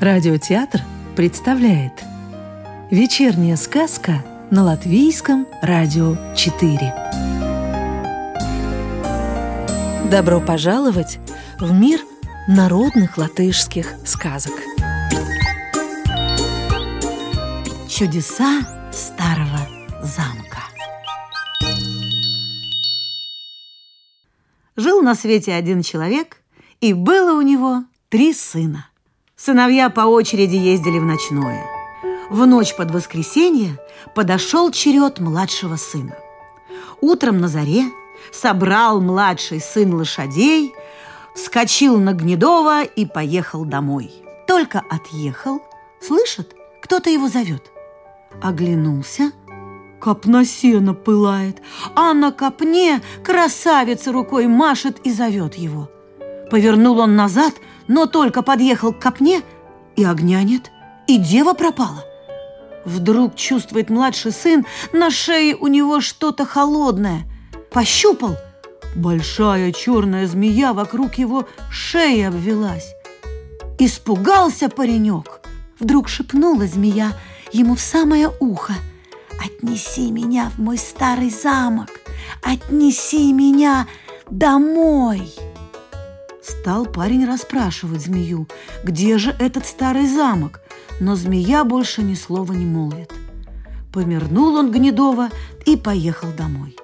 Радиотеатр представляет Вечерняя сказка на Латвийском радио 4 Добро пожаловать в мир народных латышских сказок. Чудеса старого замка Жил на свете один человек, и было у него три сына. Сыновья по очереди ездили в ночное. В ночь под воскресенье подошел черед младшего сына. Утром на заре собрал младший сын лошадей, вскочил на Гнедова и поехал домой. Только отъехал, слышит, кто-то его зовет. Оглянулся, копна сена пылает, а на копне красавица рукой машет и зовет его. Повернул он назад – но только подъехал к копне, и огня нет, и дева пропала. Вдруг чувствует младший сын, на шее у него что-то холодное. Пощупал. Большая черная змея вокруг его шеи обвелась. Испугался паренек. Вдруг шепнула змея ему в самое ухо. «Отнеси меня в мой старый замок! Отнеси меня домой!» Стал парень расспрашивать змею, где же этот старый замок, но змея больше ни слова не молвит. Помернул он Гнедова и поехал домой.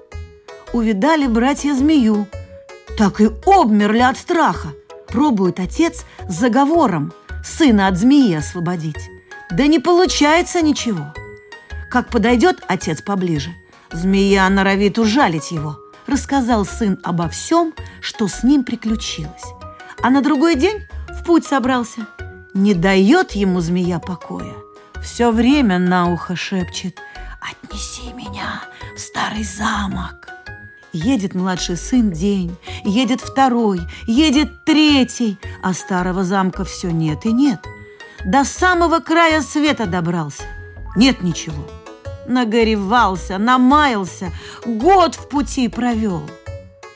Увидали братья змею, так и обмерли от страха. Пробует отец с заговором сына от змеи освободить. Да не получается ничего. Как подойдет отец поближе, змея норовит ужалить его – рассказал сын обо всем, что с ним приключилось. А на другой день в путь собрался. Не дает ему змея покоя. Все время на ухо шепчет «Отнеси меня в старый замок». Едет младший сын день, едет второй, едет третий, а старого замка все нет и нет. До самого края света добрался. Нет ничего нагоревался, намаялся, год в пути провел.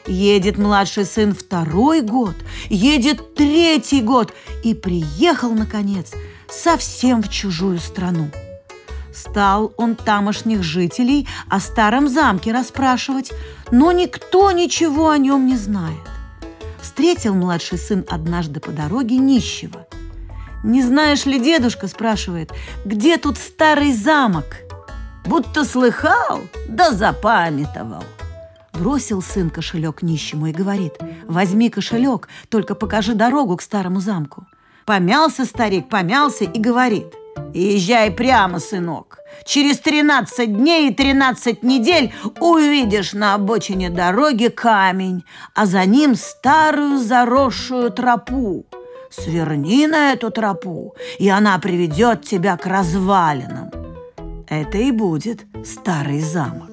Едет младший сын второй год, едет третий год и приехал, наконец, совсем в чужую страну. Стал он тамошних жителей о старом замке расспрашивать, но никто ничего о нем не знает. Встретил младший сын однажды по дороге нищего. «Не знаешь ли, дедушка?» – спрашивает, «где тут старый замок?» будто слыхал, да запамятовал. Бросил сын кошелек нищему и говорит, возьми кошелек, только покажи дорогу к старому замку. Помялся старик, помялся и говорит, езжай прямо, сынок. Через 13 дней и 13 недель увидишь на обочине дороги камень, а за ним старую заросшую тропу. Сверни на эту тропу, и она приведет тебя к развалинам. Это и будет старый замок.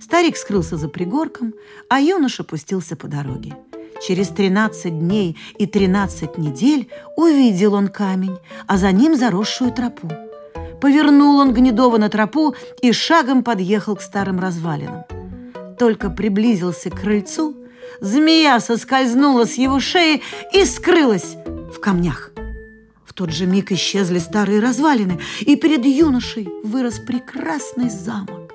Старик скрылся за пригорком, а юноша пустился по дороге. Через 13 дней и 13 недель увидел он камень, а за ним заросшую тропу. Повернул он Гнедова на тропу и шагом подъехал к старым развалинам. Только приблизился к крыльцу, змея соскользнула с его шеи и скрылась в камнях тот же миг исчезли старые развалины, и перед юношей вырос прекрасный замок.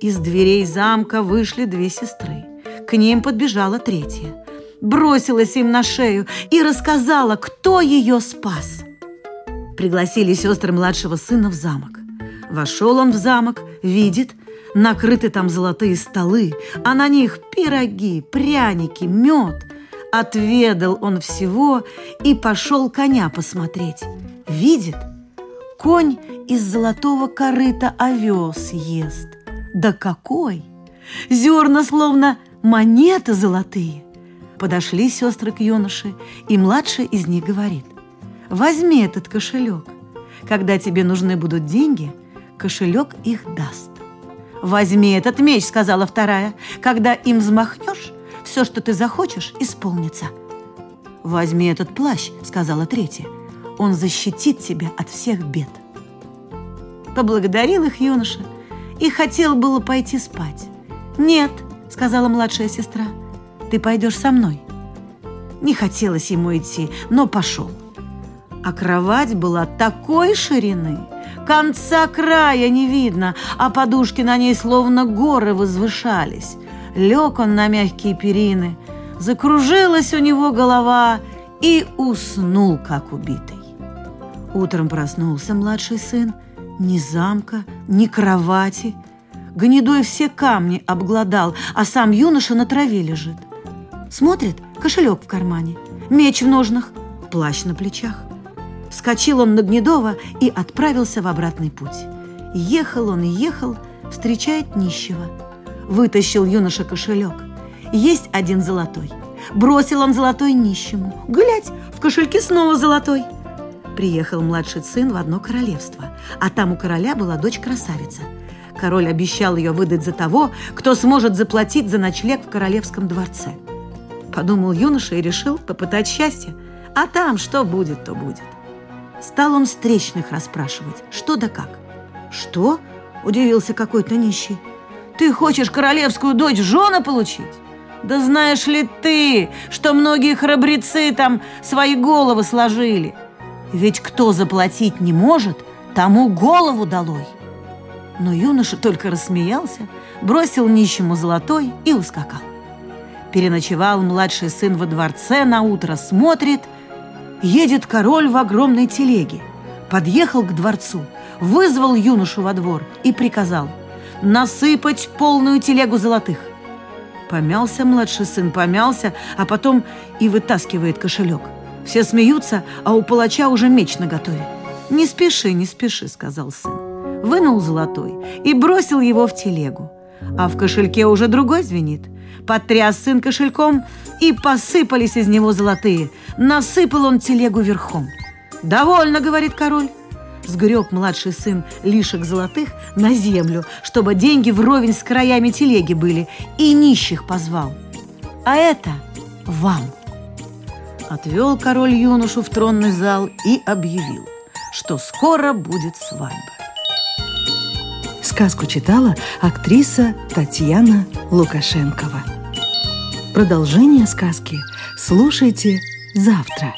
Из дверей замка вышли две сестры. К ним подбежала третья. Бросилась им на шею и рассказала, кто ее спас. Пригласили сестры младшего сына в замок. Вошел он в замок, видит, накрыты там золотые столы, а на них пироги, пряники, мед – Отведал он всего и пошел коня посмотреть. Видит, конь из золотого корыта овес ест. Да какой! Зерна словно монеты золотые. Подошли сестры к юноше, и младшая из них говорит, возьми этот кошелек. Когда тебе нужны будут деньги, кошелек их даст. «Возьми этот меч», — сказала вторая. «Когда им взмахнешь, все, что ты захочешь, исполнится». «Возьми этот плащ», — сказала третья. «Он защитит тебя от всех бед». Поблагодарил их юноша и хотел было пойти спать. «Нет», — сказала младшая сестра, — «ты пойдешь со мной». Не хотелось ему идти, но пошел. А кровать была такой ширины, конца края не видно, а подушки на ней словно горы возвышались. Лег он на мягкие перины, закружилась у него голова и уснул, как убитый. Утром проснулся младший сын, ни замка, ни кровати. Гнедой все камни обглодал, а сам юноша на траве лежит. Смотрит, кошелек в кармане, меч в ножнах, плащ на плечах. Вскочил он на Гнедова и отправился в обратный путь. Ехал он и ехал, встречает нищего. Вытащил юноша кошелек. Есть один золотой. Бросил он золотой нищему. Глядь, в кошельке снова золотой. Приехал младший сын в одно королевство, а там у короля была дочь-красавица. Король обещал ее выдать за того, кто сможет заплатить за ночлег в королевском дворце. Подумал юноша и решил попытать счастье. А там что будет, то будет. Стал он встречных расспрашивать, что да как. «Что?» – удивился какой-то нищий. «Ты хочешь королевскую дочь в жены получить? Да знаешь ли ты, что многие храбрецы там свои головы сложили? Ведь кто заплатить не может, тому голову долой!» Но юноша только рассмеялся, бросил нищему золотой и ускакал. Переночевал младший сын во дворце, на утро смотрит – Едет король в огромной телеге. Подъехал к дворцу, вызвал юношу во двор и приказал насыпать полную телегу золотых. Помялся младший сын, помялся, а потом и вытаскивает кошелек. Все смеются, а у палача уже меч наготове. «Не спеши, не спеши», — сказал сын. Вынул золотой и бросил его в телегу. А в кошельке уже другой звенит. Потряс сын кошельком, и посыпались из него золотые. Насыпал он телегу верхом. «Довольно», — говорит король. Сгреб младший сын лишек золотых на землю, чтобы деньги вровень с краями телеги были, и нищих позвал. «А это вам!» Отвел король юношу в тронный зал и объявил, что скоро будет свадьба. Сказку читала актриса Татьяна Лукашенкова. Продолжение сказки слушайте завтра.